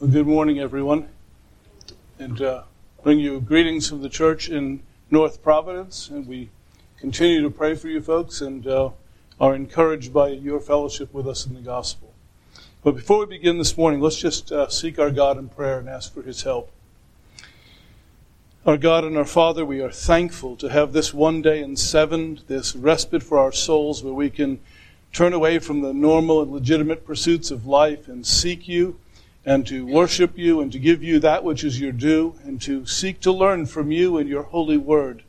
Well, good morning, everyone, and uh, bring you greetings from the church in North Providence. And we continue to pray for you folks and uh, are encouraged by your fellowship with us in the gospel. But before we begin this morning, let's just uh, seek our God in prayer and ask for His help. Our God and our Father, we are thankful to have this one day in seven, this respite for our souls where we can turn away from the normal and legitimate pursuits of life and seek you and to worship you and to give you that which is your due and to seek to learn from you and your holy word.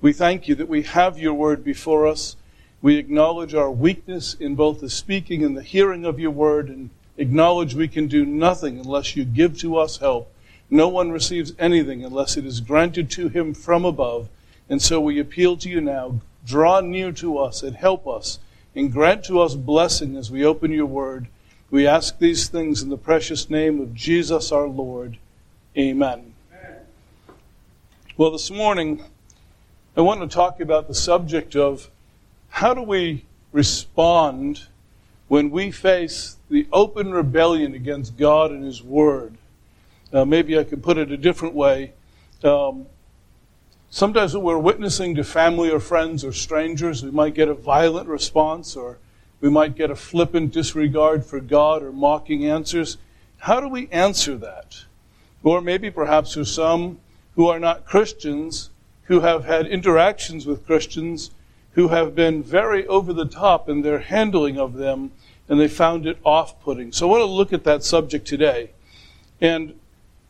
We thank you that we have your word before us. We acknowledge our weakness in both the speaking and the hearing of your word and acknowledge we can do nothing unless you give to us help. No one receives anything unless it is granted to him from above. And so we appeal to you now. Draw near to us and help us and grant to us blessing as we open your word. We ask these things in the precious name of Jesus our Lord. Amen. Well, this morning, I want to talk about the subject of how do we respond when we face the open rebellion against God and His Word. Uh, maybe I could put it a different way. Um, Sometimes when we're witnessing to family or friends or strangers, we might get a violent response or we might get a flippant disregard for God or mocking answers. How do we answer that? Or maybe perhaps there's some who are not Christians who have had interactions with Christians who have been very over the top in their handling of them and they found it off putting. So I want to look at that subject today. And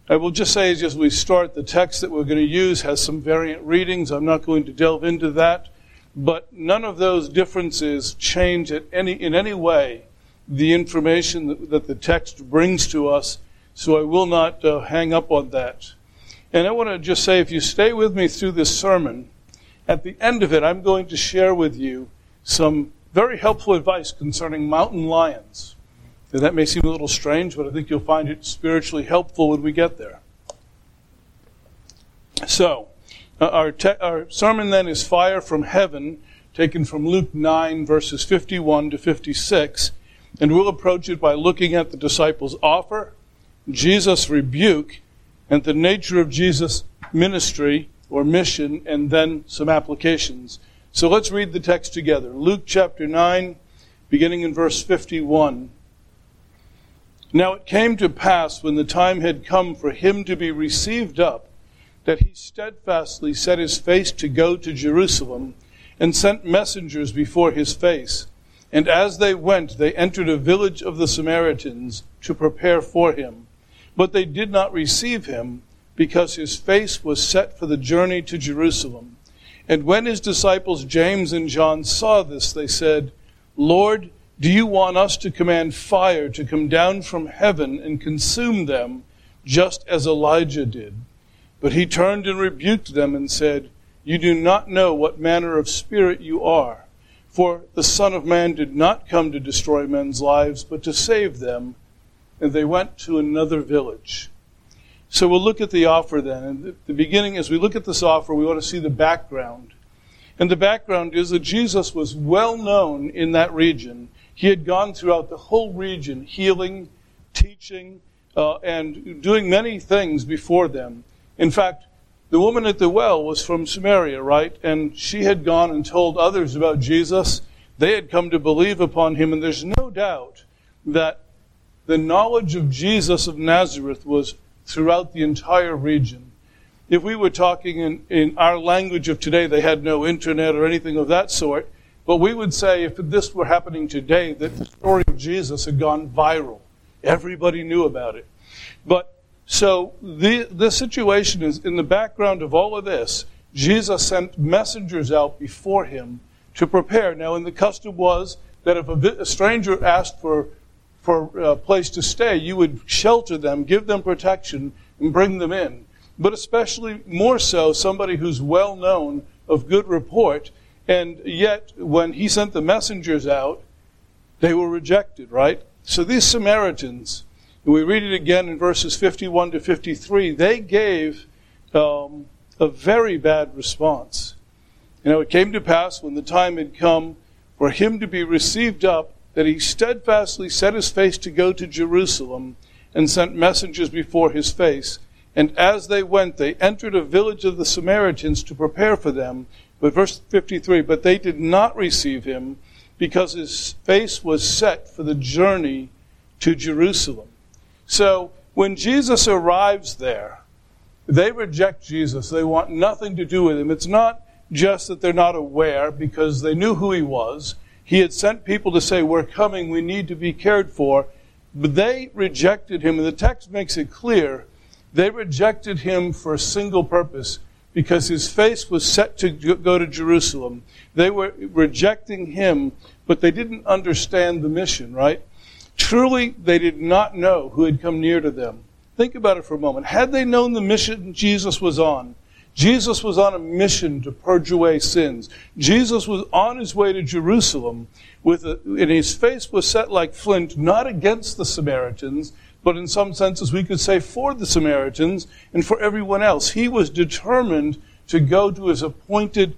I will just say as we start, the text that we're going to use has some variant readings. I'm not going to delve into that, but none of those differences change any, in any way the information that, that, the text brings to us, so I will not uh, hang up on that. And I want to just say, if you stay with me through this sermon, at the end of it, I'm going to share with you some very helpful advice concerning mountain lions. And that may seem a little strange, but I think you'll find it spiritually helpful when we get there. So, uh, our, te- our sermon then is Fire from Heaven, taken from Luke 9, verses 51 to 56. And we'll approach it by looking at the disciples' offer, Jesus' rebuke, and the nature of Jesus' ministry or mission, and then some applications. So let's read the text together. Luke chapter 9, beginning in verse 51. Now it came to pass when the time had come for him to be received up, that he steadfastly set his face to go to Jerusalem, and sent messengers before his face. And as they went, they entered a village of the Samaritans to prepare for him. But they did not receive him, because his face was set for the journey to Jerusalem. And when his disciples James and John saw this, they said, Lord, do you want us to command fire to come down from heaven and consume them, just as Elijah did? But he turned and rebuked them and said, You do not know what manner of spirit you are. For the Son of Man did not come to destroy men's lives, but to save them. And they went to another village. So we'll look at the offer then. And the beginning, as we look at this offer, we want to see the background. And the background is that Jesus was well known in that region he had gone throughout the whole region, healing, teaching, uh, and doing many things before them. In fact, the woman at the well was from Samaria, right? And she had gone and told others about Jesus. They had come to believe upon him, and there's no doubt that the knowledge of Jesus of Nazareth was throughout the entire region. If we were talking in, in our language of today, they had no internet or anything of that sort. But we would say if this were happening today, that the story of Jesus had gone viral. Everybody knew about it. But so the, the situation is in the background of all of this, Jesus sent messengers out before him to prepare. Now, and the custom was that if a, a stranger asked for, for a place to stay, you would shelter them, give them protection, and bring them in. But especially more so, somebody who's well known of good report and yet, when he sent the messengers out, they were rejected, right? So these Samaritans, we read it again in verses 51 to 53, they gave um, a very bad response. You know, it came to pass when the time had come for him to be received up that he steadfastly set his face to go to Jerusalem, and sent messengers before his face. And as they went, they entered a village of the Samaritans to prepare for them. But verse 53, but they did not receive him because his face was set for the journey to Jerusalem. So when Jesus arrives there, they reject Jesus. They want nothing to do with him. It's not just that they're not aware because they knew who he was. He had sent people to say, We're coming, we need to be cared for. But they rejected him, and the text makes it clear they rejected him for a single purpose because his face was set to go to Jerusalem. They were rejecting him, but they didn't understand the mission, right? Truly, they did not know who had come near to them. Think about it for a moment. Had they known the mission Jesus was on, Jesus was on a mission to purge away sins. Jesus was on his way to Jerusalem with a, and his face was set like flint, not against the Samaritans, but in some senses we could say for the Samaritans and for everyone else. He was determined to go to his appointed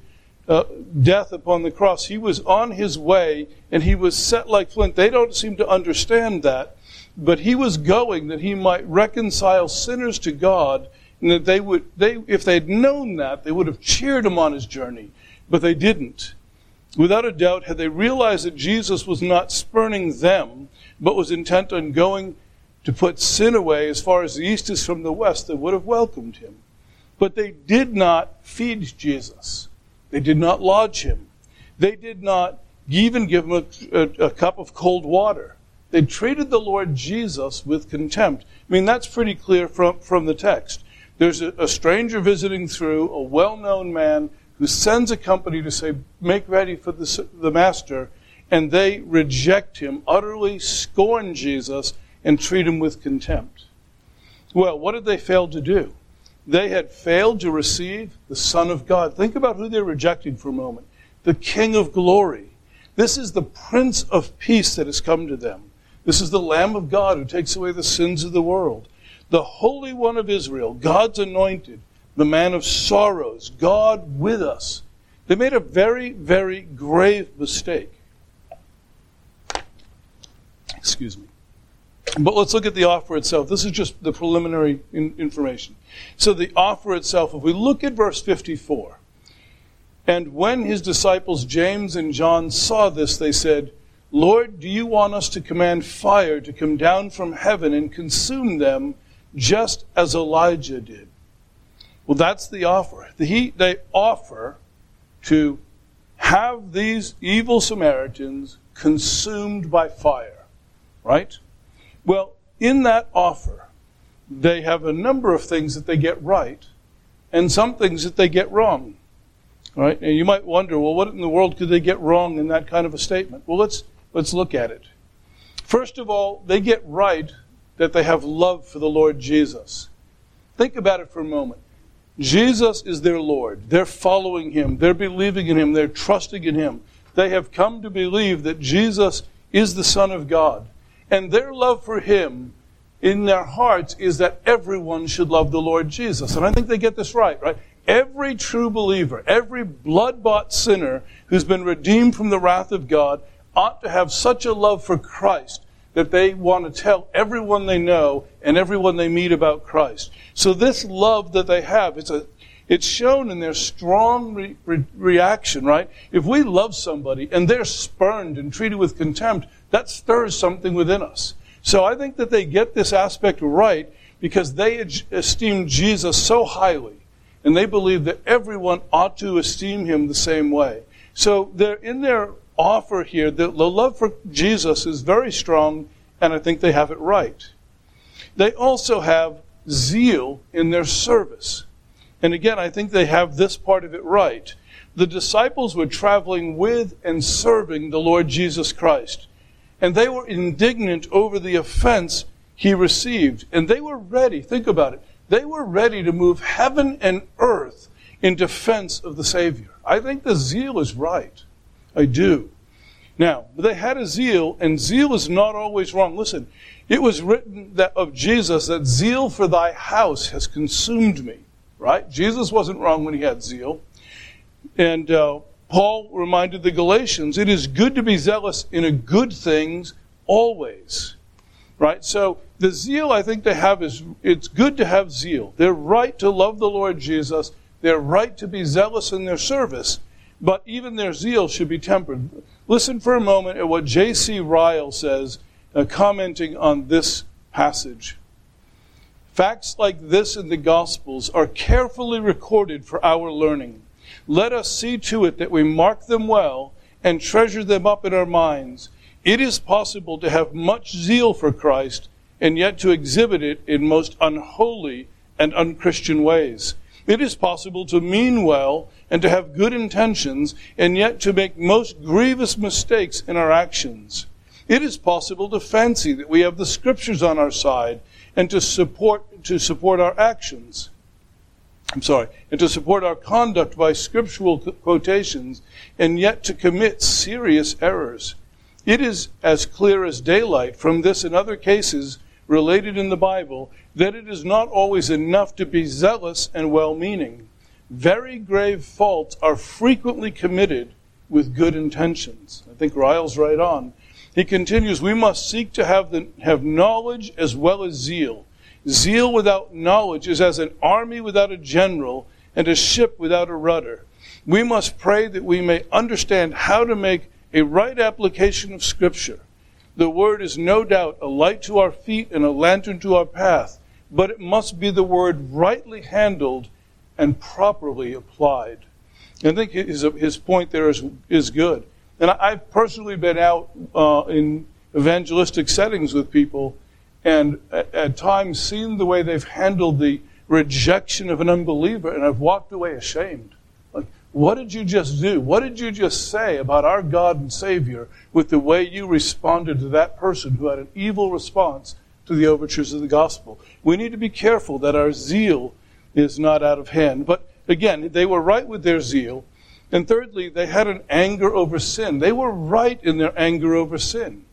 uh, death upon the cross. He was on his way and he was set like flint. They don't seem to understand that, but he was going that he might reconcile sinners to God and that they would, they, if they'd known that, they would have cheered him on his journey, but they didn't. Without a doubt, had they realized that Jesus was not spurning them, but was intent on going to put sin away as far as the east is from the west, they would have welcomed him. But they did not feed Jesus. They did not lodge him. They did not even give him a, a, a cup of cold water. They treated the Lord Jesus with contempt. I mean, that's pretty clear from, from the text. There's a, a stranger visiting through, a well known man who sends a company to say, Make ready for the, the master, and they reject him, utterly scorn Jesus, and treat him with contempt. Well, what did they fail to do? They had failed to receive the Son of God. Think about who they're rejecting for a moment the King of glory. This is the Prince of Peace that has come to them. This is the Lamb of God who takes away the sins of the world the Holy One of Israel, God's anointed, the man of sorrows, God with us. They made a very, very grave mistake. Excuse me. But let's look at the offer itself. This is just the preliminary in- information. So, the offer itself, if we look at verse 54, and when his disciples James and John saw this, they said, Lord, do you want us to command fire to come down from heaven and consume them? just as Elijah did. Well, that's the offer. He, they offer to have these evil Samaritans consumed by fire, right? Well, in that offer, they have a number of things that they get right and some things that they get wrong. Right? And you might wonder, well, what in the world could they get wrong in that kind of a statement? Well, let's, let's look at it. First of all, they get right that they have love for the Lord Jesus. Think about it for a moment. Jesus is their Lord. They're following Him. They're believing in Him. They're trusting in Him. They have come to believe that Jesus is the Son of God. And their love for Him in their hearts is that everyone should love the Lord Jesus. And I think they get this right, right? Every true believer, every blood bought sinner who's been redeemed from the wrath of God ought to have such a love for Christ that they want to tell everyone they know and everyone they meet about Christ. So this love that they have, it's a it's shown in their strong re- re- reaction, right? If we love somebody and they're spurned and treated with contempt, that stirs something within us. So I think that they get this aspect right because they esteem Jesus so highly and they believe that everyone ought to esteem him the same way. So they're in their offer here, the, the love for Jesus is very strong, and I think they have it right. They also have zeal in their service. And again, I think they have this part of it right. The disciples were traveling with and serving the Lord Jesus Christ. And they were indignant over the offense he received. And they were ready, think about it, they were ready to move heaven and earth in defense of the Savior. I think the zeal is right. I do. Now, they had a zeal, and zeal is not always wrong. Listen, it was written that of Jesus that zeal for thy house has consumed me. Right? Jesus wasn't wrong when he had zeal. And uh, Paul reminded the Galatians, it is good to be zealous in a good things always. Right? So the zeal I think they have is it's good to have zeal. They're right to love the Lord Jesus. They're right to be zealous in their service, but even their zeal should be tempered. Listen for a moment at what J.C. Ryle says, uh, commenting on this passage. Facts like this in the Gospels are carefully recorded for our learning. Let us see to it that we mark them well and treasure them up in our minds. It is possible to have much zeal for Christ and yet to exhibit it in most unholy and unchristian ways. It is possible to mean well and to have good intentions and yet to make most grievous mistakes in our actions. It is possible to fancy that we have the scriptures on our side and to support, to support our actions. I'm sorry, and to support our conduct by scriptural quotations and yet to commit serious errors. It is as clear as daylight from this and other cases related in the Bible that it is not always enough to be zealous and well meaning. Very grave faults are frequently committed with good intentions. I think Ryle's right on. He continues, we must seek to have, the, have knowledge as well as zeal. Zeal without knowledge is as an army without a general and a ship without a rudder. We must pray that we may understand how to make a right application of Scripture. The word is no doubt a light to our feet and a lantern to our path, but it must be the word rightly handled and properly applied. I think his, his point there is, is good. And I've personally been out uh, in evangelistic settings with people and at, times seen the way they've handled the rejection of an unbeliever, and I've walked away ashamed. Like, what did you just do? What did you just say about our God and Savior with the way you responded to that person who had an evil response to the overtures of the gospel? We need to be careful that our zeal is not out of hand. But again, they were right with their zeal. And thirdly, they had an anger over sin. They were right in their anger over sin,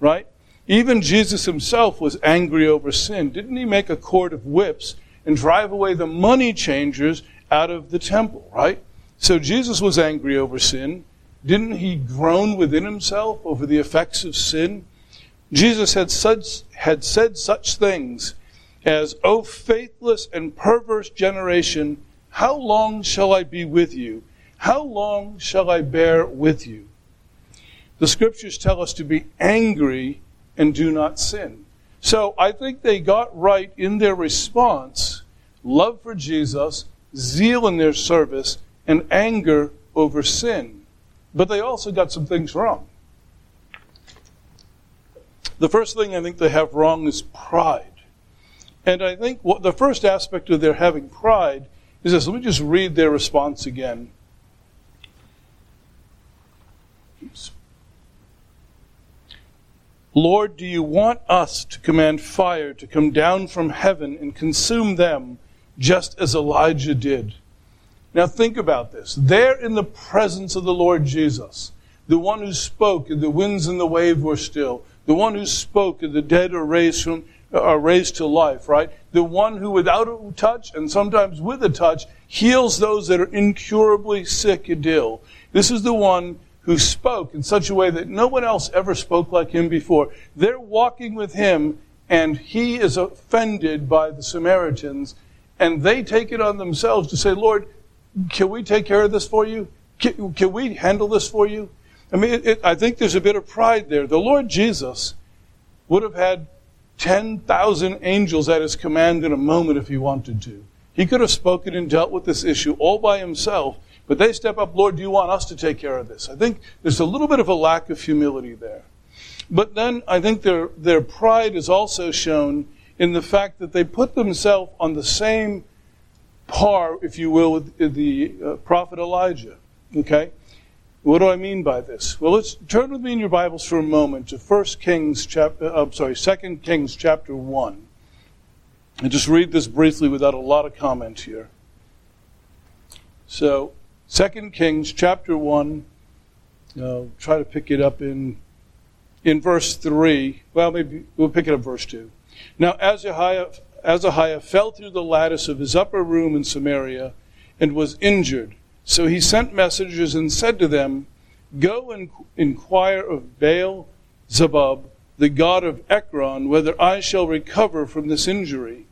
right? Even Jesus himself was angry over sin. Didn't he make a cord of whips and drive away the money changers out of the temple, right? So Jesus was angry over sin. Didn't he groan within himself over the effects of sin? Jesus had, such, had said such things as, O faithless and perverse generation, how long shall I be with you? How long shall I bear with you? The scriptures tell us to be angry and do not sin. So I think they got right in their response love for Jesus, zeal in their service, and anger over sin. But they also got some things wrong. The first thing I think they have wrong is pride. And I think what the first aspect of their having pride is this. Let me just read their response again. Oops. Lord, do you want us to command fire to come down from heaven and consume them just as Elijah did? Now think about this. There in the presence of the Lord Jesus, the one who spoke and the winds and the wave were still, the one who spoke and the dead are raised from are raised to life, right? The one who without a touch and sometimes with a touch heals those that are incurably sick and ill. This is the one who spoke in such a way that no one else ever spoke like him before. They're walking with him and he is offended by the Samaritans and they take it on themselves to say, Lord, can we take care of this for you? Can, can we handle this for you? I mean, it, it, I think there's a bit of pride there. The Lord Jesus would have had 10,000 angels at his command in a moment if he wanted to. He could have spoken and dealt with this issue all by himself, but they step up, Lord, do you want us to take care of this? I think there's a little bit of a lack of humility there. But then I think their, their pride is also shown in the fact that they put themselves on the same par, if you will, with the uh, prophet Elijah. Okay? What do I mean by this? Well, let's turn with me in your Bibles for a moment to 1 Kings chapter, uh, I'm sorry, 2 Kings chapter 1. And just read this briefly without a lot of comment here. So, 2 Kings chapter 1, uh, try to pick it up in, in verse 3. Well, maybe we'll pick it up verse 2. Now, Azariah Ahaziah fell through the lattice of his upper room in Samaria and was injured. So he sent messengers and said to them, Go and inquire of Baal Zebub, the God of Ekron, whether I shall recover from this injury.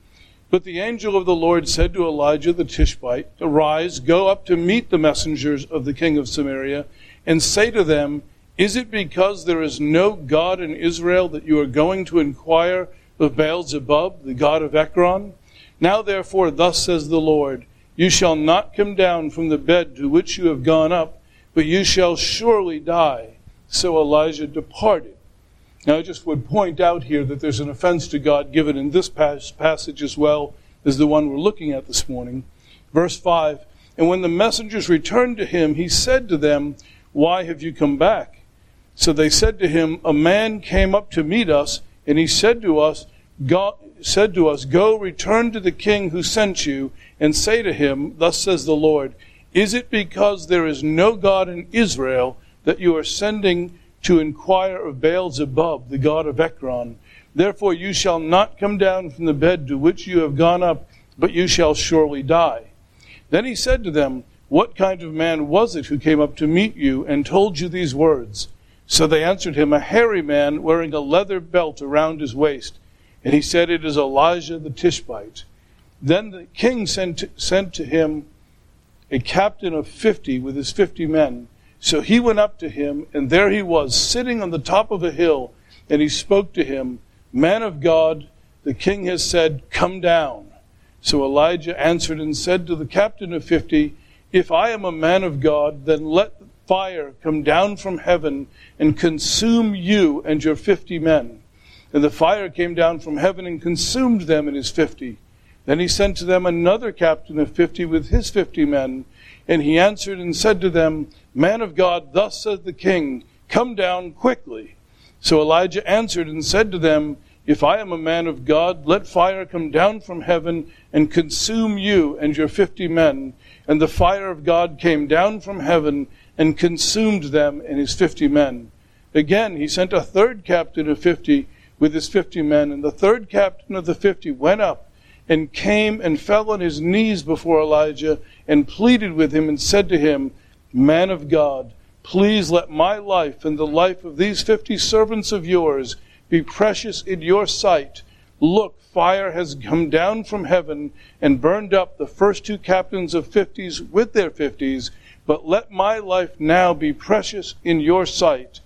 But the angel of the Lord said to Elijah the Tishbite, Arise, go up to meet the messengers of the king of Samaria, and say to them, Is it because there is no God in Israel that you are going to inquire of Baal Zebub, the God of Ekron? Now therefore, thus says the Lord, You shall not come down from the bed to which you have gone up, but you shall surely die. So Elijah departed. Now, I just would point out here that there's an offense to God given in this passage as well as the one we're looking at this morning. Verse 5 And when the messengers returned to him, he said to them, Why have you come back? So they said to him, A man came up to meet us, and he said to us, God, said to us, Go, return to the king who sent you, and say to him, Thus says the Lord, Is it because there is no God in Israel that you are sending to inquire of Baal Zebub, the god of Ekron. Therefore you shall not come down from the bed to which you have gone up, but you shall surely die. Then he said to them, What kind of man was it who came up to meet you and told you these words? So they answered him, A hairy man wearing a leather belt around his waist. And he said, It is Elijah the Tishbite. Then the king sent sent to him a captain of fifty with his fifty men. So he went up to him, and there he was, sitting on the top of a hill, and he spoke to him, Man of God, the king has said, Come down. So Elijah answered and said to the captain of fifty, If I am a man of God, then let fire come down from heaven and consume you and your fifty men. And the fire came down from heaven and consumed them and his fifty. Then he sent to them another captain of fifty with his fifty men. And he answered and said to them, Man of God, thus says the king, come down quickly. So Elijah answered and said to them, If I am a man of God, let fire come down from heaven and consume you and your fifty men. And the fire of God came down from heaven and consumed them and his fifty men. Again, he sent a third captain of fifty with his fifty men, and the third captain of the fifty went up and came and fell on his knees before Elijah and pleaded with him and said to him, Man of God, please let my life and the life of these fifty servants of yours be precious in your sight. Look, fire has come down from heaven and burned up the first two captains of fifties with their fifties, but let my life now be precious in your sight.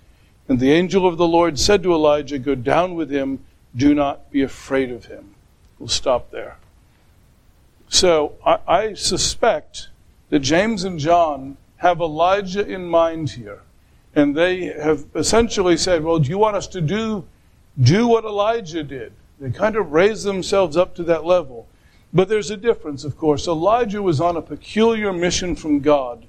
And the angel of the Lord said to Elijah, Go down with him, do not be afraid of him. We'll stop there. So I, I suspect that James and John have Elijah in mind here. And they have essentially said, well, do you want us to do, do what Elijah did? They kind of raise themselves up to that level. But there's a difference, of course. Elijah was on a peculiar mission from God.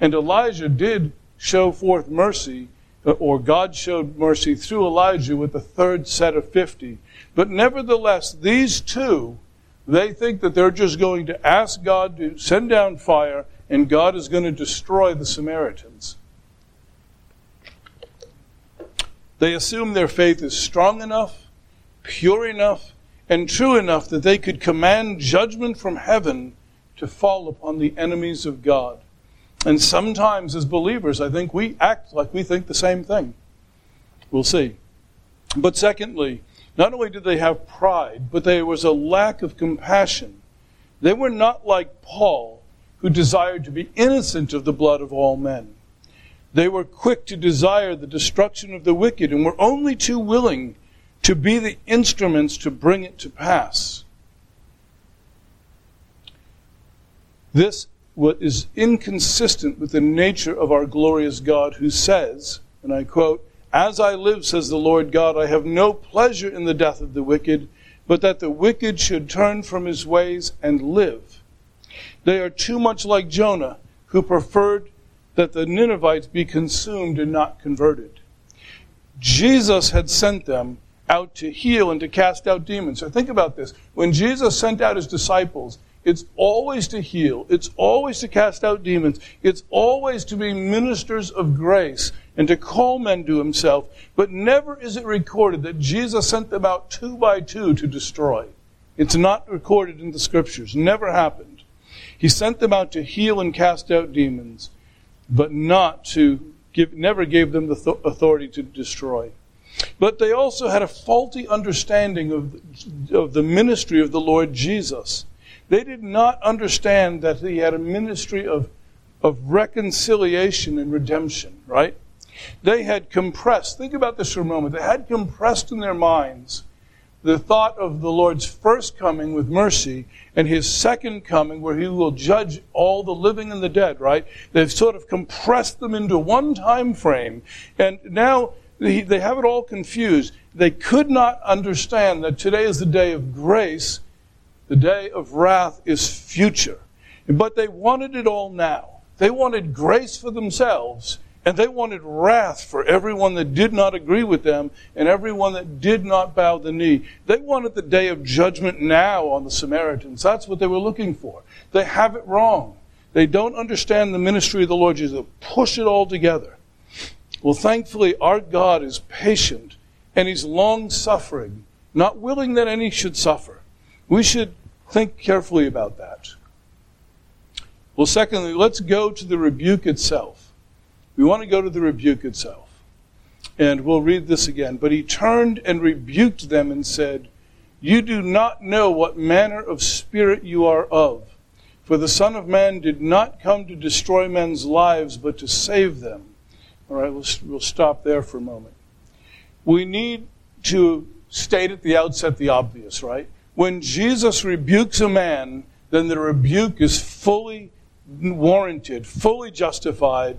And Elijah did show forth mercy, uh, or God showed mercy through Elijah with the third set of 50. But nevertheless, these two they think that they're just going to ask God to send down fire and God is going to destroy the Samaritans. They assume their faith is strong enough, pure enough, and true enough that they could command judgment from heaven to fall upon the enemies of God. And sometimes, as believers, I think we act like we think the same thing. We'll see. But secondly, not only did they have pride, but there was a lack of compassion. They were not like Paul, who desired to be innocent of the blood of all men. They were quick to desire the destruction of the wicked and were only too willing to be the instruments to bring it to pass. This is inconsistent with the nature of our glorious God, who says, and I quote, as I live, says the Lord God, I have no pleasure in the death of the wicked, but that the wicked should turn from his ways and live. They are too much like Jonah, who preferred that the Ninevites be consumed and not converted. Jesus had sent them out to heal and to cast out demons. So think about this. When Jesus sent out his disciples, it's always to heal. It's always to cast out demons. It's always to be ministers of grace and to call men to himself. But never is it recorded that Jesus sent them out two by two to destroy. It's not recorded in the scriptures. Never happened. He sent them out to heal and cast out demons, but not to give, never gave them the th- authority to destroy. But they also had a faulty understanding of, of the ministry of the Lord Jesus. They did not understand that he had a ministry of, of reconciliation and redemption, right? They had compressed, think about this for a moment, they had compressed in their minds the thought of the Lord's first coming with mercy and his second coming where he will judge all the living and the dead, right? They've sort of compressed them into one time frame. And now they have it all confused. They could not understand that today is the day of grace, the day of wrath is future. But they wanted it all now. They wanted grace for themselves and they wanted wrath for everyone that did not agree with them and everyone that did not bow the knee. They wanted the day of judgment now on the Samaritans. That's what they were looking for. They have it wrong. They don't understand the ministry of the Lord Jesus. Push it all together. Well, thankfully, our God is patient and He's long suffering, not willing that any should suffer. We should think carefully about that. Well, secondly, let's go to the rebuke itself. We want to go to the rebuke itself. And we'll read this again. But he turned and rebuked them and said, You do not know what manner of spirit you are of. For the Son of Man did not come to destroy men's lives, but to save them. All right, we'll, we'll stop there for a moment. We need to state at the outset the obvious, right? When Jesus rebukes a man, then the rebuke is fully warranted, fully justified,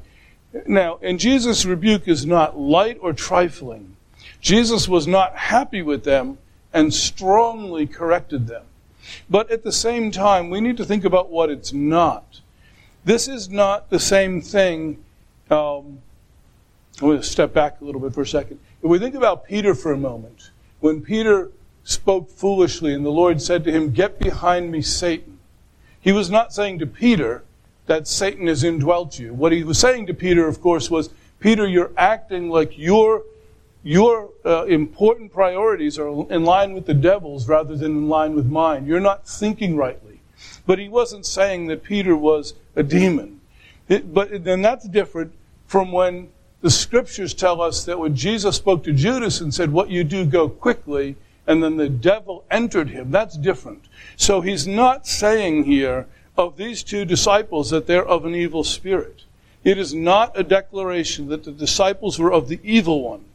now, and Jesus' rebuke is not light or trifling. Jesus was not happy with them and strongly corrected them. But at the same time, we need to think about what it's not. This is not the same thing. Um, I'm going to step back a little bit for a second. If we think about Peter for a moment, when Peter spoke foolishly and the Lord said to him, Get behind me, Satan, he was not saying to Peter, that Satan has indwelt you. What he was saying to Peter, of course, was, Peter, you're acting like your, your uh, important priorities are in line with the devil's rather than in line with mine. You're not thinking rightly. But he wasn't saying that Peter was a demon. It, but then that's different from when the scriptures tell us that when Jesus spoke to Judas and said, What you do, go quickly, and then the devil entered him, that's different. So he's not saying here of these two disciples that they're of an evil spirit. It is not a declaration that the disciples were of the evil one.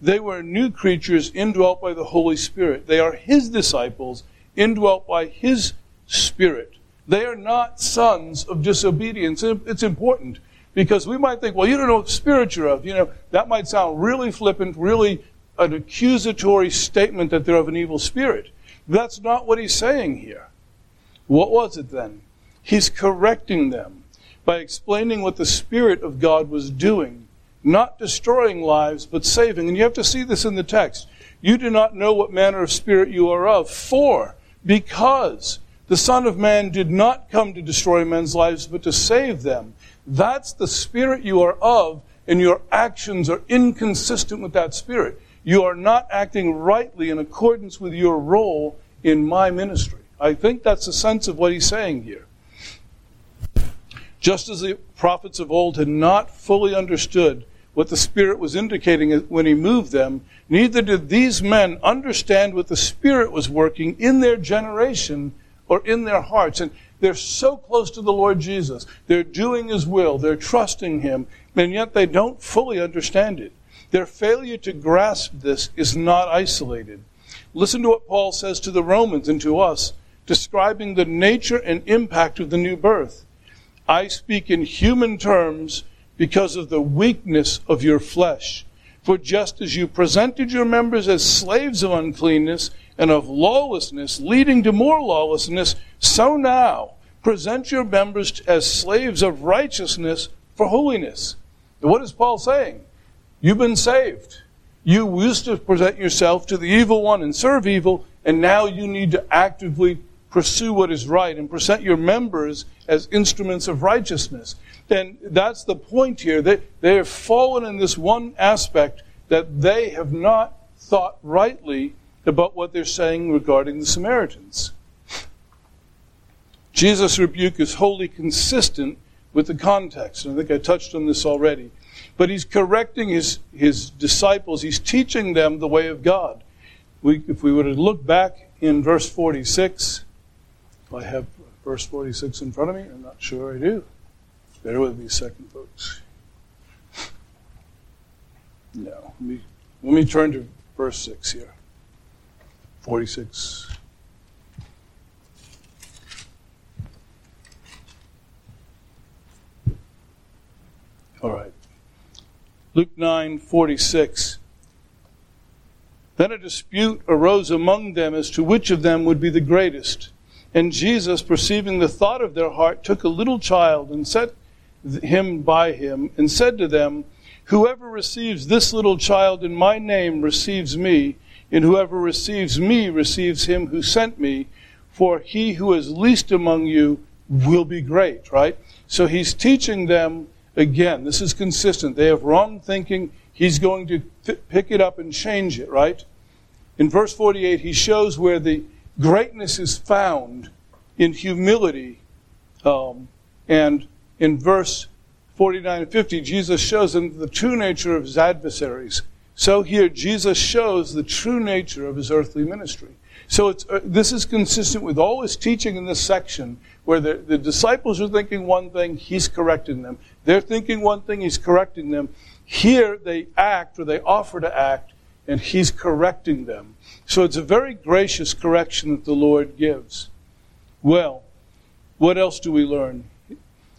They were new creatures indwelt by the Holy Spirit. They are His disciples indwelt by His Spirit. They are not sons of disobedience. It's important because we might think, well, you don't know what spirit you're of. You know, that might sound really flippant, really an accusatory statement that they're of an evil spirit. That's not what he's saying here. What was it then? He's correcting them by explaining what the Spirit of God was doing, not destroying lives, but saving. And you have to see this in the text. You do not know what manner of spirit you are of, for, because the Son of Man did not come to destroy men's lives, but to save them. That's the spirit you are of, and your actions are inconsistent with that spirit. You are not acting rightly in accordance with your role in my ministry. I think that's the sense of what he's saying here. Just as the prophets of old had not fully understood what the Spirit was indicating when He moved them, neither did these men understand what the Spirit was working in their generation or in their hearts. And they're so close to the Lord Jesus. They're doing His will. They're trusting Him. And yet they don't fully understand it. Their failure to grasp this is not isolated. Listen to what Paul says to the Romans and to us, describing the nature and impact of the new birth. I speak in human terms because of the weakness of your flesh. For just as you presented your members as slaves of uncleanness and of lawlessness, leading to more lawlessness, so now present your members as slaves of righteousness for holiness. What is Paul saying? You've been saved. You used to present yourself to the evil one and serve evil, and now you need to actively pursue what is right and present your members as instruments of righteousness. And that's the point here. They, they have fallen in this one aspect that they have not thought rightly about what they're saying regarding the Samaritans. Jesus' rebuke is wholly consistent with the context. And I think I touched on this already. But he's correcting his, his disciples, he's teaching them the way of God. We, if we were to look back in verse 46, if I have verse 46 in front of me, I'm not sure I do. Bear with me a second, folks. No, let me, let me turn to verse 6 here. 46. All right. Luke 9 46. Then a dispute arose among them as to which of them would be the greatest. And Jesus, perceiving the thought of their heart, took a little child and set him by him, and said to them, Whoever receives this little child in my name receives me, and whoever receives me receives him who sent me. For he who is least among you will be great, right? So he's teaching them again. This is consistent. They have wrong thinking. He's going to pick it up and change it, right? In verse 48, he shows where the greatness is found in humility. Um, and in verse 49 and 50, Jesus shows them the true nature of his adversaries. So here, Jesus shows the true nature of his earthly ministry. So uh, this is consistent with all his teaching in this section, where the, the disciples are thinking one thing, he's correcting them. They're thinking one thing, he's correcting them. Here they act, or they offer to act, and he's correcting them. So it's a very gracious correction that the Lord gives. Well, what else do we learn?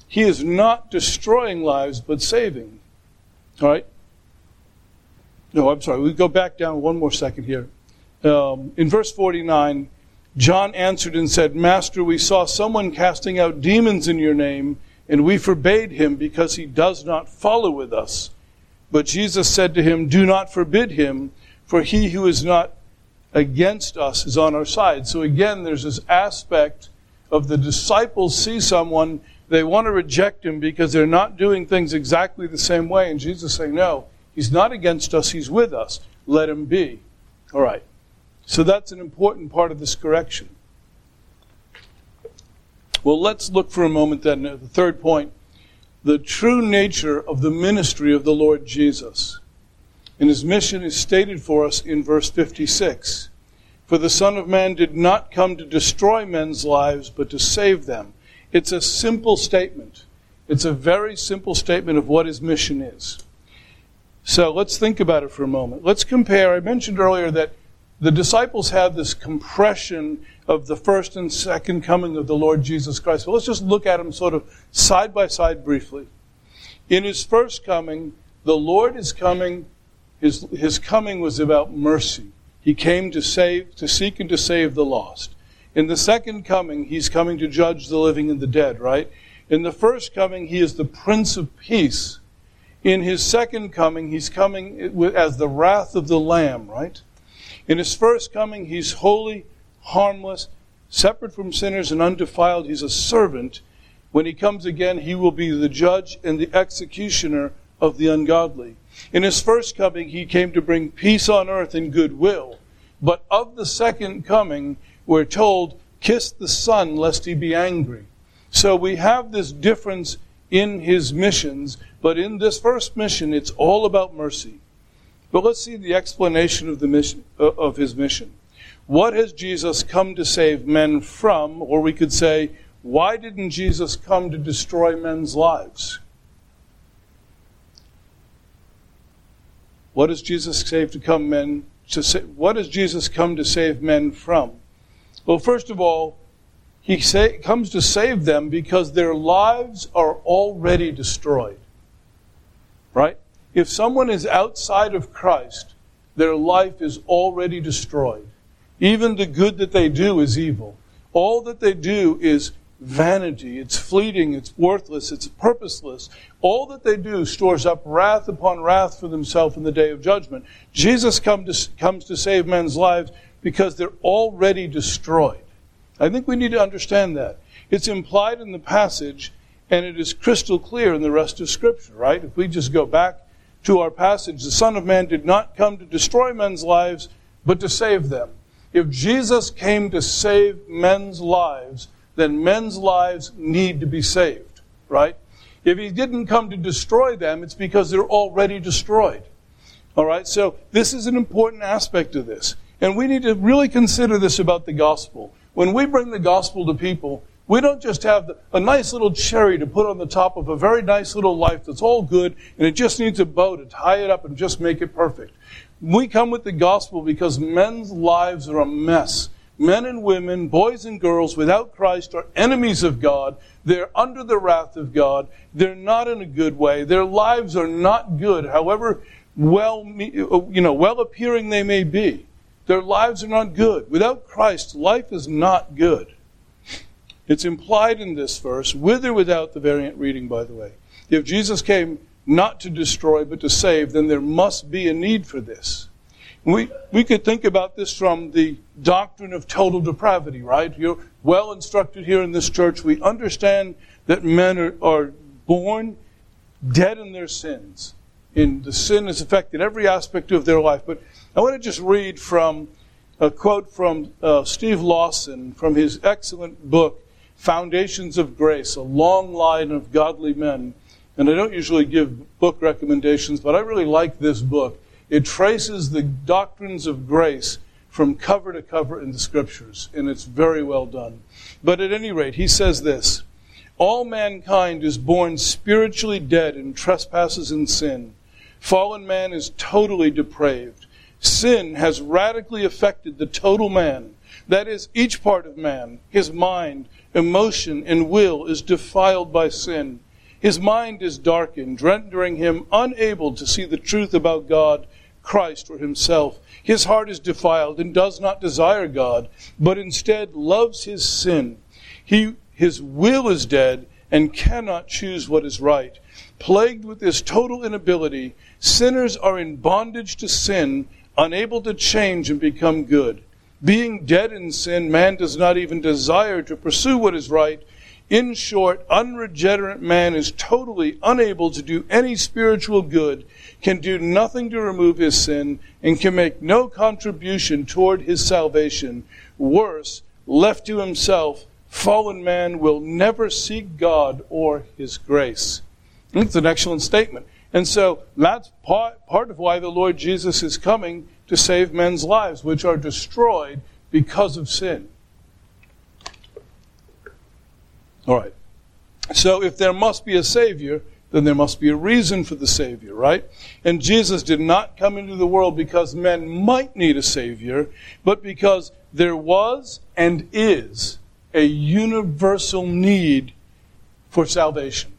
He is not destroying lives, but saving. All right? No, I'm sorry. We go back down one more second here. Um, in verse 49, John answered and said, Master, we saw someone casting out demons in your name, and we forbade him because he does not follow with us. But Jesus said to him, Do not forbid him, for he who is not against us is on our side. So again, there's this aspect of the disciples see someone, they want to reject him because they're not doing things exactly the same way. And Jesus saying, No, he's not against us, he's with us. Let him be. All right. So that's an important part of this correction. Well, let's look for a moment then at the third point the true nature of the ministry of the Lord Jesus. And his mission is stated for us in verse 56. For the Son of Man did not come to destroy men's lives, but to save them. It's a simple statement. It's a very simple statement of what his mission is. So let's think about it for a moment. Let's compare. I mentioned earlier that the disciples had this compression of the first and second coming of the Lord Jesus Christ. But let's just look at them sort of side by side briefly. In his first coming, the Lord is coming. His, his coming was about mercy. He came to save, to seek and to save the lost. In the second coming, he's coming to judge the living and the dead, right? In the first coming, he is the Prince of Peace. In his second coming, he's coming as the wrath of the Lamb, right? In his first coming, he's holy, harmless, separate from sinners, and undefiled. He's a servant. When he comes again, he will be the judge and the executioner of the ungodly. In his first coming, he came to bring peace on earth and goodwill. But of the second coming, we're told, kiss the Son lest he be angry. So we have this difference in his missions, but in this first mission, it's all about mercy. But let's see the explanation of the mission uh, of his mission. What has Jesus come to save men from? Or we could say, why didn't Jesus come to destroy men's lives? What does Jesus save to come men to sa- what does Jesus come to save men from? Well, first of all, he sa- comes to save them because their lives are already destroyed. Right? If someone is outside of Christ, their life is already destroyed. Even the good that they do is evil. All that they do is vanity. It's fleeting. It's worthless. It's purposeless. All that they do stores up wrath upon wrath for themselves in the day of judgment. Jesus come to, comes to save men's lives because they're already destroyed. I think we need to understand that. It's implied in the passage, and it is crystal clear in the rest of Scripture, right? If we just go back to our passage, the Son of Man did not come to destroy men's lives, but to save them. If Jesus came to save men's lives, then men's lives need to be saved, right? If he didn't come to destroy them, it's because they're already destroyed. All right, so this is an important aspect of this. And we need to really consider this about the gospel. When we bring the gospel to people, we don't just have a nice little cherry to put on the top of a very nice little life that's all good and it just needs a bow to tie it up and just make it perfect. We come with the gospel because men's lives are a mess. Men and women, boys and girls without Christ are enemies of God. They're under the wrath of God. They're not in a good way. Their lives are not good, however well, you know, well appearing they may be. Their lives are not good. Without Christ, life is not good. It's implied in this verse, with or without the variant reading, by the way. If Jesus came not to destroy but to save, then there must be a need for this. We, we could think about this from the doctrine of total depravity, right? You're well instructed here in this church. We understand that men are, are born dead in their sins. And the sin has affected every aspect of their life. But I want to just read from a quote from uh, Steve Lawson from his excellent book, Foundations of Grace, a long line of godly men. And I don't usually give book recommendations, but I really like this book. It traces the doctrines of grace from cover to cover in the scriptures, and it's very well done. But at any rate, he says this All mankind is born spiritually dead in trespasses and sin. Fallen man is totally depraved. Sin has radically affected the total man. That is, each part of man, his mind, emotion, and will is defiled by sin. His mind is darkened, rendering him unable to see the truth about God, Christ, or himself. His heart is defiled and does not desire God, but instead loves his sin. He, his will is dead and cannot choose what is right. Plagued with this total inability, sinners are in bondage to sin unable to change and become good. Being dead in sin, man does not even desire to pursue what is right. In short, unregenerate man is totally unable to do any spiritual good, can do nothing to remove his sin, and can make no contribution toward his salvation. Worse, left to himself, fallen man will never seek God or his grace. It's an excellent statement. And so that's part, part of why the Lord Jesus is coming to save men's lives, which are destroyed because of sin. All right. So if there must be a Savior, then there must be a reason for the Savior, right? And Jesus did not come into the world because men might need a Savior, but because there was and is a universal need for salvation.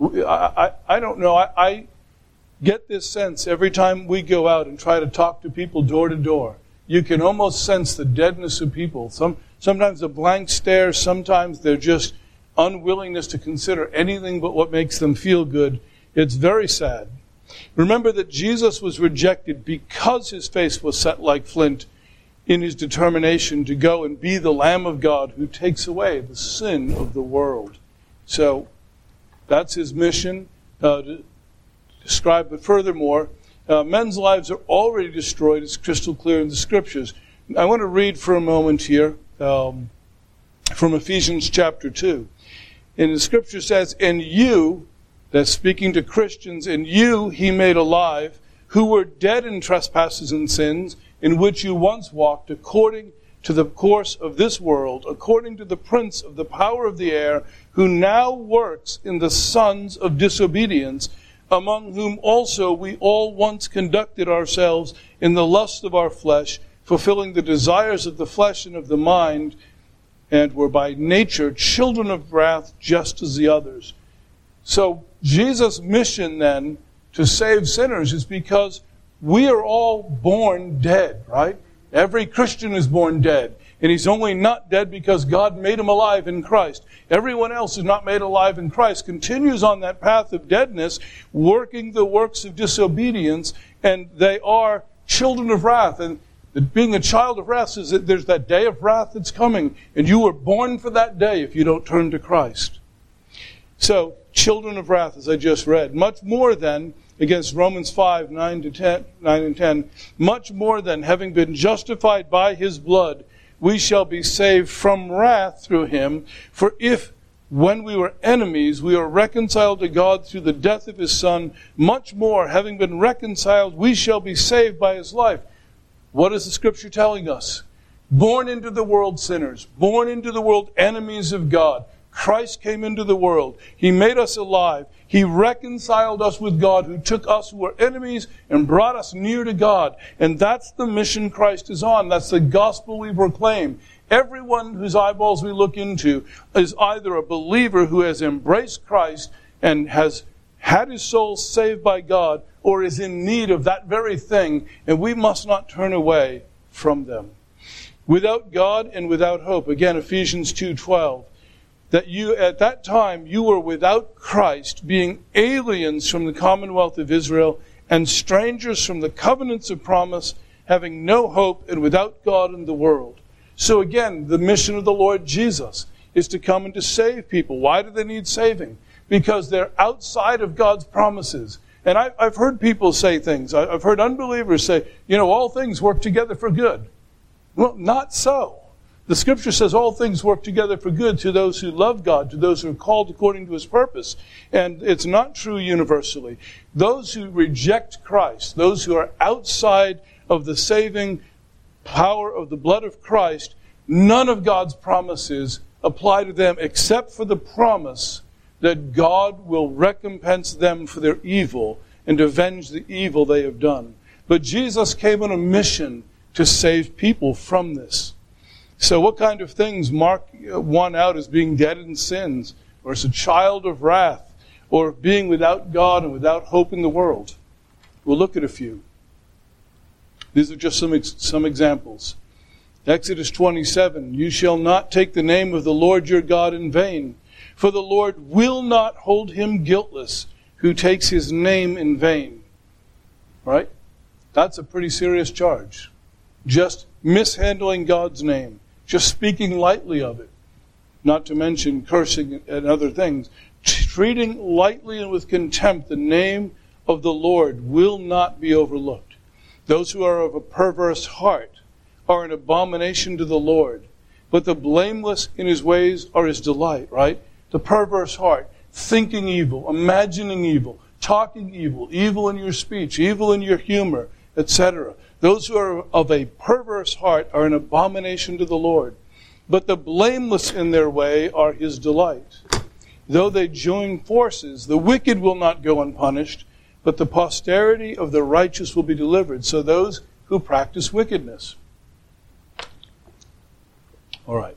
I, I, I don't know. I, I get this sense every time we go out and try to talk to people door to door. You can almost sense the deadness of people. Some, sometimes a blank stare, sometimes they're just unwillingness to consider anything but what makes them feel good. It's very sad. Remember that Jesus was rejected because his face was set like flint in his determination to go and be the Lamb of God who takes away the sin of the world. So that's his mission. Uh, describe, but furthermore, uh, men's lives are already destroyed. It's crystal clear in the scriptures. I want to read for a moment here um, from Ephesians chapter 2. And the scripture says, And you, that's speaking to Christians, and you he made alive, who were dead in trespasses and sins, in which you once walked according to the course of this world, according to the prince of the power of the air, who now works in the sons of disobedience, among whom also we all once conducted ourselves in the lust of our flesh, fulfilling the desires of the flesh and of the mind, and were by nature children of wrath just as the others. So Jesus' mission then to save sinners is because we are all born dead, right? Every Christian is born dead. And he's only not dead because God made him alive in Christ. Everyone else is not made alive in Christ continues on that path of deadness, working the works of disobedience, and they are children of wrath. And being a child of wrath is that there's that day of wrath that's coming, and you were born for that day if you don't turn to Christ. So, children of wrath, as I just read, much more than against Romans 5, 9 to 10, 9 and 10, much more than having been justified by his blood, we shall be saved from wrath through him. For if when we were enemies, we were reconciled to God through the death of his Son. Much more, having been reconciled, we shall be saved by his life. What is the scripture telling us? Born into the world sinners, born into the world enemies of God. Christ came into the world. He made us alive. He reconciled us with God, who took us who were enemies and brought us near to God. And that's the mission Christ is on. That's the gospel we proclaim. Everyone whose eyeballs we look into is either a believer who has embraced Christ and has had his soul saved by God or is in need of that very thing, and we must not turn away from them. Without God and without hope, again Ephesians 2:12, that you at that time you were without Christ, being aliens from the commonwealth of Israel and strangers from the covenants of promise, having no hope and without God in the world. So again, the mission of the Lord Jesus is to come and to save people. Why do they need saving? Because they're outside of God's promises. And I, have heard people say things. I've heard unbelievers say, you know, all things work together for good. Well, not so. The scripture says all things work together for good to those who love God, to those who are called according to his purpose. And it's not true universally. Those who reject Christ, those who are outside of the saving power of the blood of Christ, none of God's promises apply to them except for the promise that God will recompense them for their evil and avenge the evil they have done. But Jesus came on a mission to save people from this. So, what kind of things mark one out as being dead in sins, or as a child of wrath, or being without God and without hope in the world? We'll look at a few. These are just some, some examples. Exodus 27 You shall not take the name of the Lord your God in vain, for the Lord will not hold him guiltless who takes his name in vain. Right? That's a pretty serious charge. Just mishandling God's name, just speaking lightly of it, not to mention cursing and other things. Treating lightly and with contempt the name of the Lord will not be overlooked. Those who are of a perverse heart are an abomination to the Lord. But the blameless in his ways are his delight, right? The perverse heart, thinking evil, imagining evil, talking evil, evil in your speech, evil in your humor, etc. Those who are of a perverse heart are an abomination to the Lord. But the blameless in their way are his delight. Though they join forces, the wicked will not go unpunished, but the posterity of the righteous will be delivered. So those who practice wickedness. All right.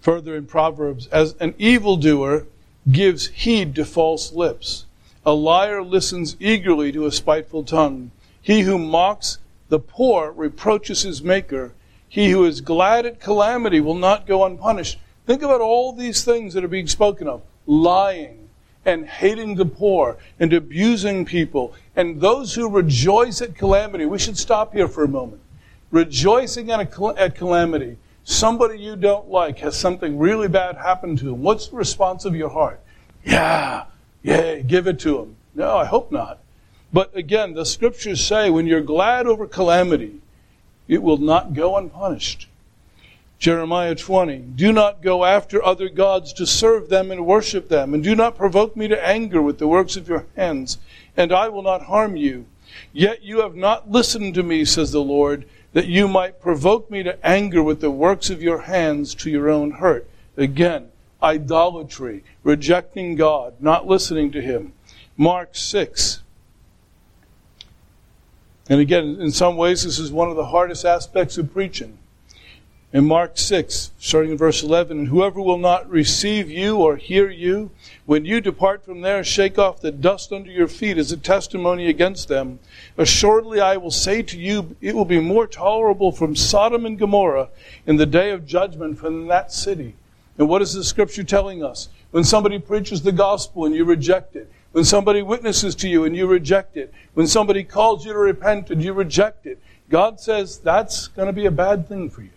Further in Proverbs, as an evildoer gives heed to false lips, a liar listens eagerly to a spiteful tongue. He who mocks the poor reproaches his maker. He who is glad at calamity will not go unpunished. Think about all these things that are being spoken of lying, and hating the poor and abusing people. And those who rejoice at calamity, we should stop here for a moment. Rejoicing at, a, at calamity. Somebody you don't like has something really bad happen to them. What's the response of your heart? Yeah, yeah, give it to them. No, I hope not. But again, the scriptures say when you're glad over calamity, it will not go unpunished. Jeremiah 20. Do not go after other gods to serve them and worship them, and do not provoke me to anger with the works of your hands, and I will not harm you. Yet you have not listened to me, says the Lord, that you might provoke me to anger with the works of your hands to your own hurt. Again, idolatry, rejecting God, not listening to Him. Mark 6. And again, in some ways, this is one of the hardest aspects of preaching in Mark 6, starting in verse 11, and whoever will not receive you or hear you, when you depart from there, shake off the dust under your feet as a testimony against them. Assuredly, I will say to you, it will be more tolerable from Sodom and Gomorrah in the day of judgment from that city. And what is the scripture telling us? When somebody preaches the gospel and you reject it, when somebody witnesses to you and you reject it, when somebody calls you to repent and you reject it, God says that's going to be a bad thing for you.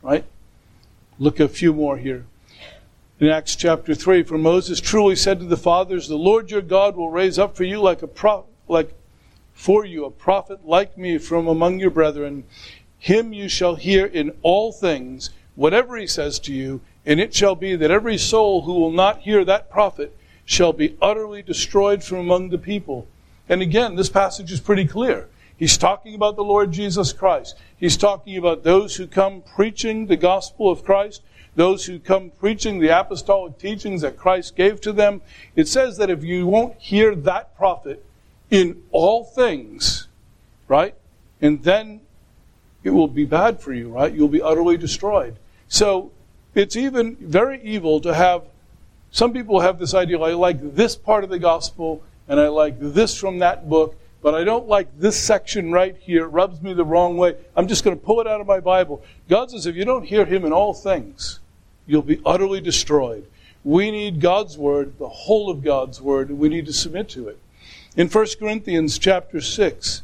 Right? Look a few more here. In Acts chapter 3, for Moses truly said to the fathers, The Lord your God will raise up for you like a pro- like for you a prophet like me from among your brethren. Him you shall hear in all things, whatever he says to you, And it shall be that every soul who will not hear that prophet shall be utterly destroyed from among the people. And again, this passage is pretty clear. He's talking about the Lord Jesus Christ. He's talking about those who come preaching the gospel of Christ, those who come preaching the apostolic teachings that Christ gave to them. It says that if you won't hear that prophet in all things, right? And then it will be bad for you, right? You'll be utterly destroyed. So it's even very evil to have some people have this idea I like this part of the gospel and I like this from that book, but I don't like this section right here. It rubs me the wrong way. I'm just going to pull it out of my Bible. God says if you don't hear Him in all things, you'll be utterly destroyed. We need God's word, the whole of God's word, and we need to submit to it. In 1 Corinthians chapter 6,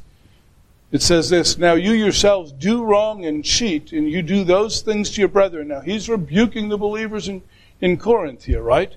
it says this Now you yourselves do wrong and cheat, and you do those things to your brethren. Now he's rebuking the believers in, in Corinth here, right?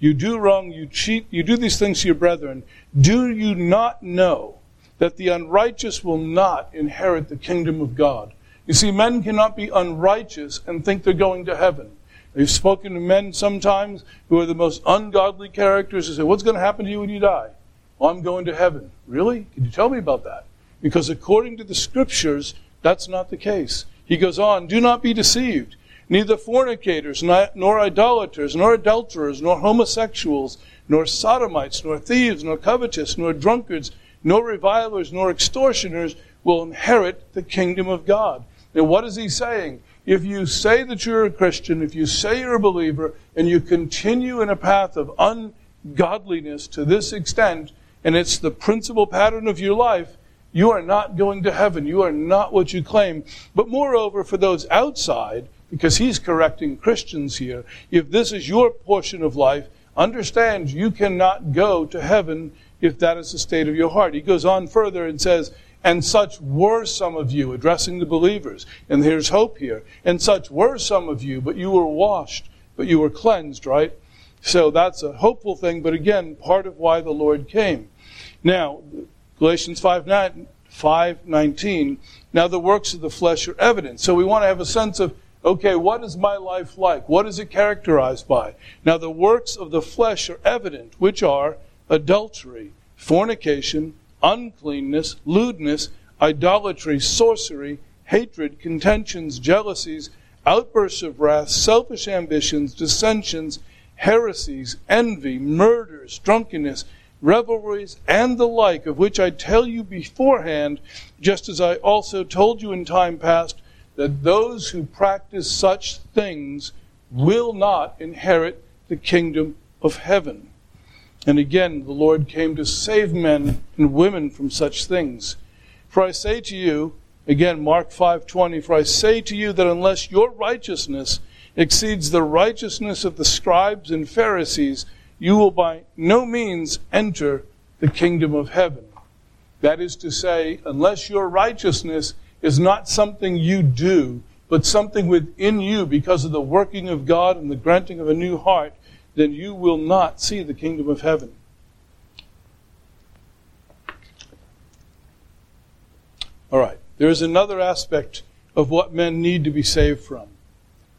You do wrong, you cheat, you do these things to your brethren. Do you not know that the unrighteous will not inherit the kingdom of God? You see, men cannot be unrighteous and think they're going to heaven. I've spoken to men sometimes who are the most ungodly characters who say, What's going to happen to you when you die? Well, I'm going to heaven. Really? Can you tell me about that? Because according to the scriptures, that's not the case. He goes on, Do not be deceived. Neither fornicators, nor idolaters, nor adulterers, nor homosexuals, nor sodomites, nor thieves, nor covetous, nor drunkards, nor revilers, nor extortioners will inherit the kingdom of God. Now, what is he saying? If you say that you're a Christian, if you say you're a believer, and you continue in a path of ungodliness to this extent, and it's the principal pattern of your life, you are not going to heaven. You are not what you claim. But moreover, for those outside, because he's correcting Christians here, if this is your portion of life, understand you cannot go to heaven if that is the state of your heart. He goes on further and says, and such were some of you, addressing the believers. And here's hope here. And such were some of you, but you were washed, but you were cleansed, right? So that's a hopeful thing, but again, part of why the Lord came. Now, Galatians 5, 9, 5 19. Now the works of the flesh are evident. So we want to have a sense of, okay, what is my life like? What is it characterized by? Now the works of the flesh are evident, which are adultery, fornication, uncleanness, lewdness, idolatry, sorcery, hatred, contentions, jealousies, outbursts of wrath, selfish ambitions, dissensions, heresies, envy, murders, drunkenness, revelries, and the like, of which I tell you beforehand, just as I also told you in time past, that those who practice such things will not inherit the kingdom of heaven. And again, the Lord came to save men and women from such things. For I say to you, again, Mark 5:20, for I say to you that unless your righteousness exceeds the righteousness of the scribes and Pharisees, you will by no means enter the kingdom of heaven. That is to say, unless your righteousness is not something you do, but something within you because of the working of God and the granting of a new heart, then you will not see the kingdom of heaven. All right, there is another aspect of what men need to be saved from,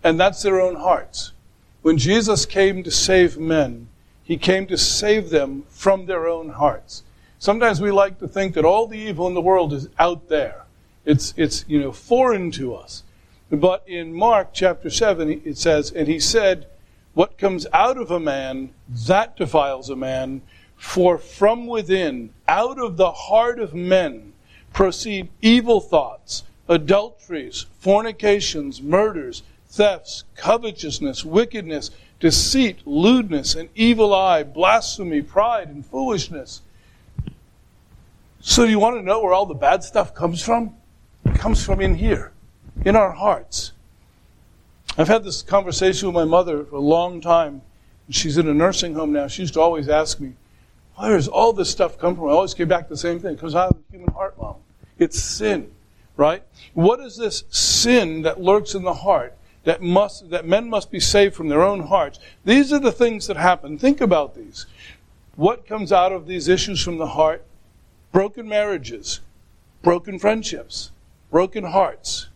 and that's their own hearts. When Jesus came to save men, he came to save them from their own hearts. Sometimes we like to think that all the evil in the world is out there. It's, it's you know, foreign to us. But in Mark chapter 7, it says, And he said, what comes out of a man, that defiles a man. For from within, out of the heart of men, proceed evil thoughts, adulteries, fornications, murders, thefts, covetousness, wickedness, deceit, lewdness, an evil eye, blasphemy, pride, and foolishness. So, you want to know where all the bad stuff comes from? Comes from in here, in our hearts. I've had this conversation with my mother for a long time. She's in a nursing home now. She used to always ask me, where does all this stuff come from? I always came back to the same thing. Comes out of the human heart, Mom. It's sin, right? What is this sin that lurks in the heart that must that men must be saved from their own hearts? These are the things that happen. Think about these. What comes out of these issues from the heart? Broken marriages, broken friendships, broken hearts,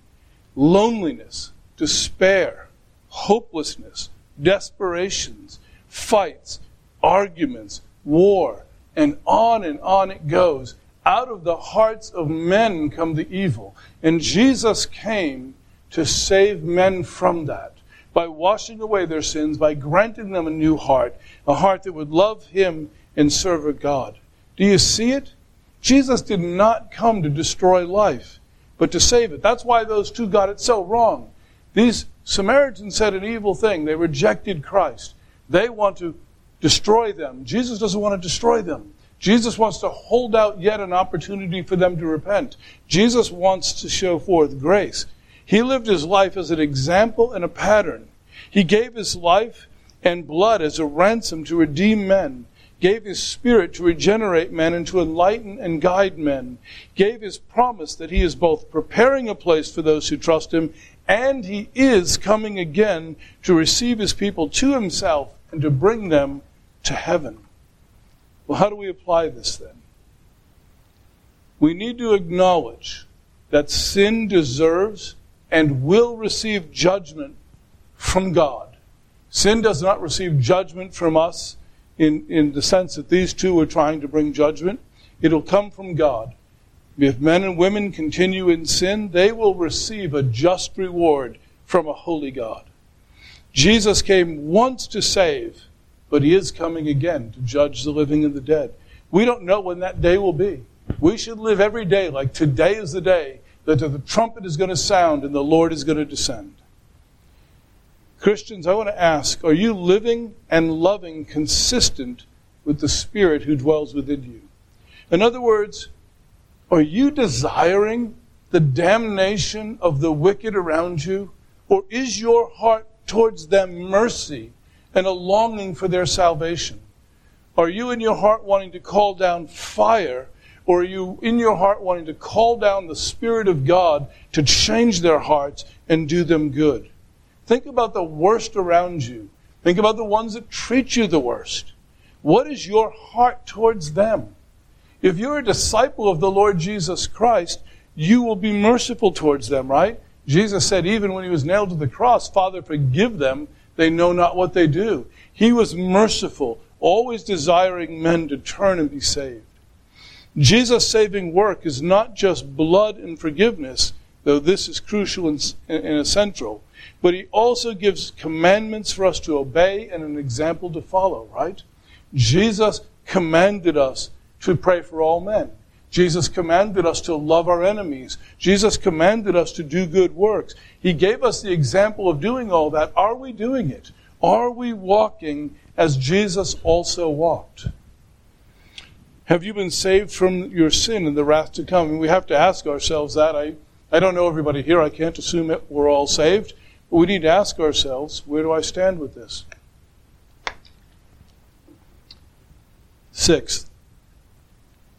loneliness, despair, hopelessness, desperations, fights, arguments, war, and on and on it goes. Out of the hearts of men come the evil. And Jesus came to save men from that by washing away their sins, by granting them a new heart, a heart that would love Him and serve a God. Do you see it? Jesus did not come to destroy life, but to save it. That's why those two got it so wrong. These Samaritans said an evil thing. They rejected Christ. They want to destroy them. Jesus doesn't want to destroy them. Jesus wants to hold out yet an opportunity for them to repent. Jesus wants to show forth grace. He lived his life as an example and a pattern. He gave his life and blood as a ransom to redeem men, gave his spirit to regenerate men and to enlighten and guide men, gave his promise that he is both preparing a place for those who trust him and he is coming again to receive his people to himself and to bring them to heaven. Well, how do we apply this then? We need to acknowledge that sin deserves and will receive judgment from God. Sin does not receive judgment from us in, in the sense that these two are trying to bring judgment. It'll come from God. If men and women continue in sin, they will receive a just reward from a holy God. Jesus came once to save, but he is coming again to judge the living and the dead. We don't know when that day will be. We should live every day like today is the day that the trumpet is going to sound and the Lord is going to descend. Christians, I want to ask are you living and loving consistent with the Spirit who dwells within you? In other words, are you desiring the damnation of the wicked around you? Or is your heart towards them mercy and a longing for their salvation? Are you in your heart wanting to call down fire? Or are you in your heart wanting to call down the Spirit of God to change their hearts and do them good? Think about the worst around you. Think about the ones that treat you the worst. What is your heart towards them? If you're a disciple of the Lord Jesus Christ, you will be merciful towards them, right? Jesus said, even when he was nailed to the cross, Father, forgive them. They know not what they do. He was merciful, always desiring men to turn and be saved. Jesus' saving work is not just blood and forgiveness, though this is crucial and, and essential, but he also gives commandments for us to obey and an example to follow, right? Jesus commanded us to pray for all men. Jesus commanded us to love our enemies. Jesus commanded us to do good works. He gave us the example of doing all that. Are we doing it? Are we walking as Jesus also walked? Have you been saved from your sin and the wrath to come? And we have to ask ourselves that. I, I don't know everybody here. I can't assume that we're all saved. But we need to ask ourselves, where do I stand with this? Sixth,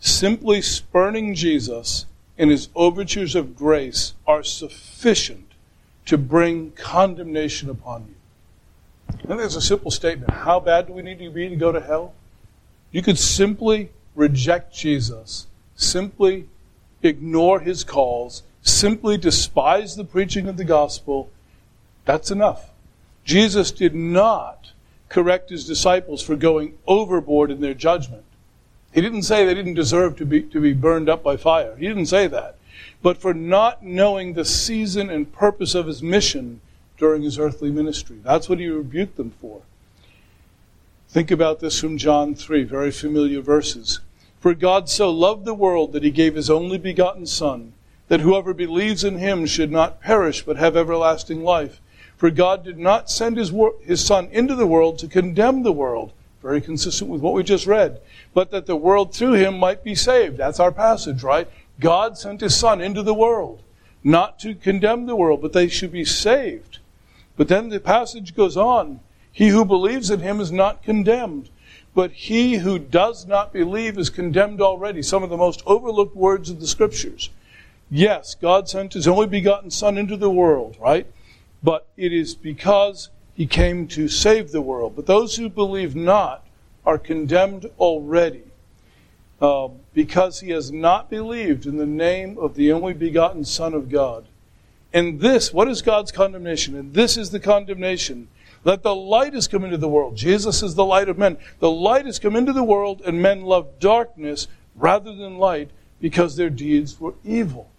Simply spurning Jesus and his overtures of grace are sufficient to bring condemnation upon you. I think it's a simple statement. How bad do we need to be to go to hell? You could simply reject Jesus, simply ignore his calls, simply despise the preaching of the gospel. That's enough. Jesus did not correct his disciples for going overboard in their judgment. He didn't say they didn't deserve to be, to be burned up by fire. He didn't say that. But for not knowing the season and purpose of his mission during his earthly ministry. That's what he rebuked them for. Think about this from John 3, very familiar verses. For God so loved the world that he gave his only begotten Son, that whoever believes in him should not perish but have everlasting life. For God did not send his, wor- his Son into the world to condemn the world, very consistent with what we just read, but that the world through him might be saved. That's our passage, right? God sent his Son into the world, not to condemn the world, but they should be saved. But then the passage goes on. He who believes in him is not condemned, but he who does not believe is condemned already. Some of the most overlooked words of the scriptures. Yes, God sent his only begotten Son into the world, right? But it is because he came to save the world. But those who believe not are condemned already uh, because he has not believed in the name of the only begotten Son of God. And this, what is God's condemnation? And this is the condemnation that the light has come into the world. Jesus is the light of men. The light has come into the world, and men love darkness rather than light because their deeds were evil.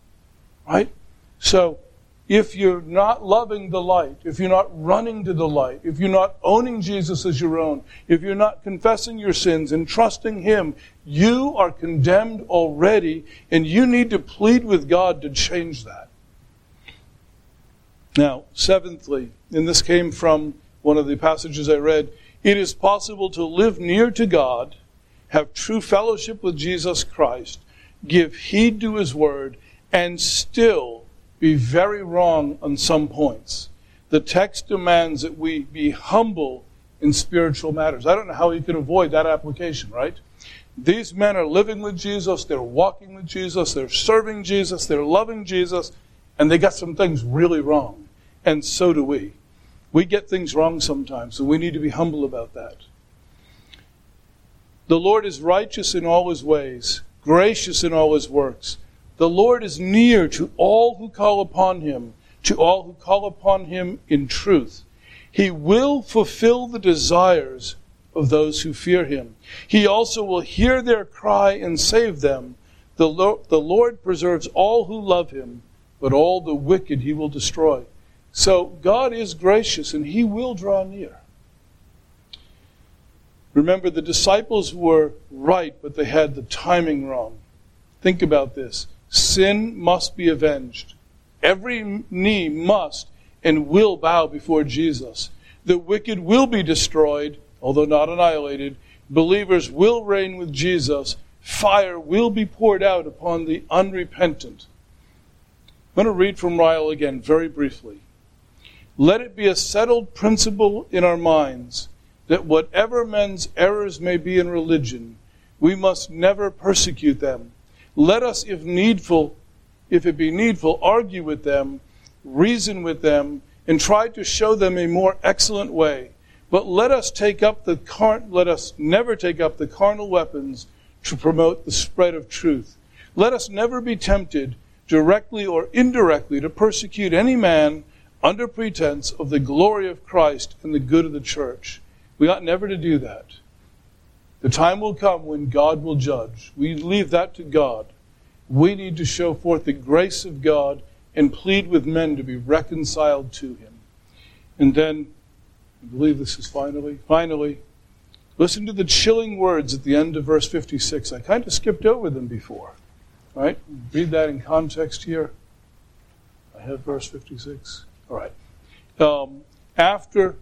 Right? So, if you're not loving the light, if you're not running to the light, if you're not owning Jesus as your own, if you're not confessing your sins and trusting Him, you are condemned already, and you need to plead with God to change that. Now, seventhly, and this came from one of the passages I read, it is possible to live near to God, have true fellowship with Jesus Christ, give heed to His Word, and still be very wrong on some points. The text demands that we be humble in spiritual matters. I don't know how you can avoid that application, right? These men are living with Jesus, they're walking with Jesus, they're serving Jesus, they're loving Jesus, and they got some things really wrong. And so do we. We get things wrong sometimes, so we need to be humble about that. The Lord is righteous in all his ways, gracious in all his works. The Lord is near to all who call upon him, to all who call upon him in truth. He will fulfill the desires of those who fear him. He also will hear their cry and save them. The Lord, the Lord preserves all who love him, but all the wicked he will destroy. So God is gracious and he will draw near. Remember, the disciples were right, but they had the timing wrong. Think about this. Sin must be avenged. Every knee must and will bow before Jesus. The wicked will be destroyed, although not annihilated. Believers will reign with Jesus. Fire will be poured out upon the unrepentant. I'm going to read from Ryle again very briefly. Let it be a settled principle in our minds that whatever men's errors may be in religion, we must never persecute them let us, if needful, if it be needful, argue with them, reason with them, and try to show them a more excellent way. But let us take up the car- let us never take up the carnal weapons to promote the spread of truth. Let us never be tempted, directly or indirectly, to persecute any man under pretense of the glory of Christ and the good of the church. We ought never to do that. The time will come when God will judge. We leave that to God. We need to show forth the grace of God and plead with men to be reconciled to Him. And then, I believe this is finally, finally, listen to the chilling words at the end of verse 56. I kind of skipped over them before. Right? Read that in context here. I have verse 56. All right. Um, after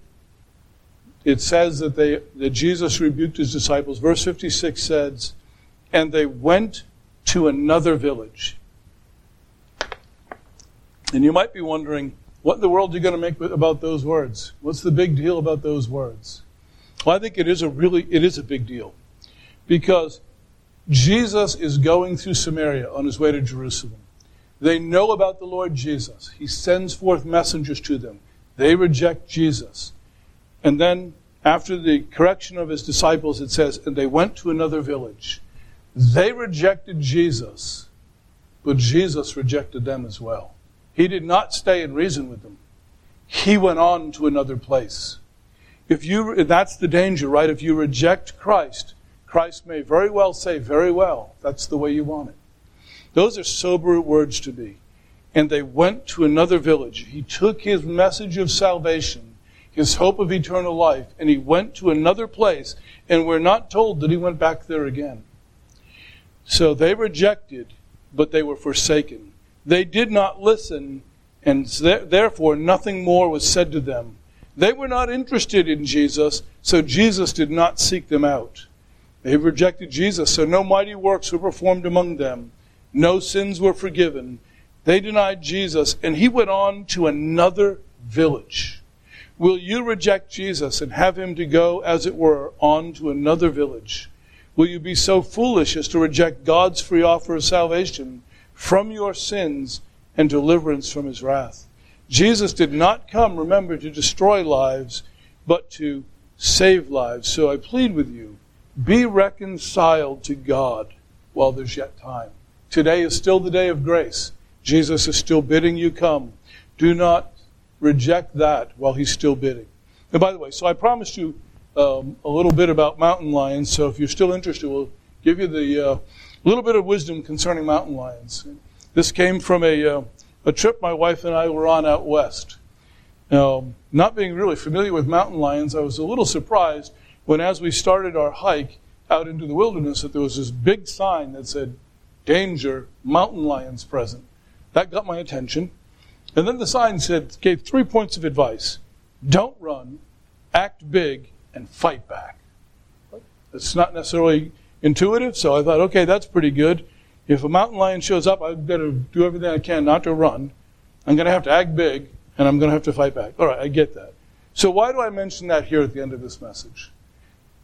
it says that they that Jesus rebuked his disciples. Verse 56 says, "And they went to another village." And you might be wondering, what in the world are you going to make about those words? What's the big deal about those words? Well, I think it is a really it is a big deal. Because Jesus is going through Samaria on his way to Jerusalem. They know about the Lord Jesus. He sends forth messengers to them. They reject Jesus. And then, after the correction of his disciples, it says, and they went to another village. They rejected Jesus, but Jesus rejected them as well. He did not stay and reason with them. He went on to another place. If you, that's the danger, right? If you reject Christ, Christ may very well say, very well, that's the way you want it. Those are sober words to be. And they went to another village. He took his message of salvation his hope of eternal life, and he went to another place, and we're not told that he went back there again. So they rejected, but they were forsaken. They did not listen, and therefore nothing more was said to them. They were not interested in Jesus, so Jesus did not seek them out. They rejected Jesus, so no mighty works were performed among them. No sins were forgiven. They denied Jesus, and he went on to another village. Will you reject Jesus and have him to go, as it were, on to another village? Will you be so foolish as to reject God's free offer of salvation from your sins and deliverance from his wrath? Jesus did not come, remember, to destroy lives, but to save lives. So I plead with you, be reconciled to God while there's yet time. Today is still the day of grace. Jesus is still bidding you come. Do not reject that while he's still bidding. And by the way, so I promised you um, a little bit about mountain lions. So if you're still interested, we'll give you the uh, little bit of wisdom concerning mountain lions. This came from a, uh, a trip my wife and I were on out west. Now, not being really familiar with mountain lions, I was a little surprised when, as we started our hike out into the wilderness, that there was this big sign that said, Danger, mountain lions present. That got my attention. And then the sign said, gave three points of advice don't run, act big, and fight back. It's not necessarily intuitive, so I thought, okay, that's pretty good. If a mountain lion shows up, I've got to do everything I can not to run. I'm going to have to act big, and I'm going to have to fight back. All right, I get that. So why do I mention that here at the end of this message?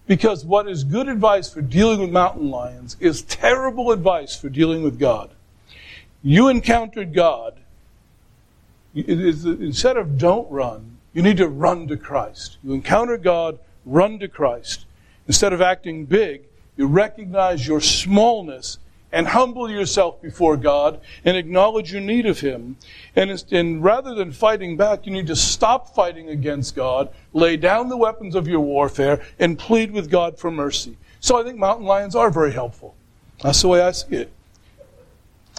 Because what is good advice for dealing with mountain lions is terrible advice for dealing with God. You encountered God. Instead of don't run, you need to run to Christ. You encounter God, run to Christ. Instead of acting big, you recognize your smallness and humble yourself before God and acknowledge your need of Him. And, and, rather than fighting back, you need to stop fighting against God, lay down the weapons of your warfare, and plead with God for mercy. So I think mountain lions are very helpful. That's the way I see it.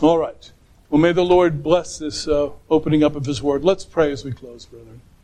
All right. Well, may the Lord bless this uh, opening up of His Word. Let's pray as we close, brother.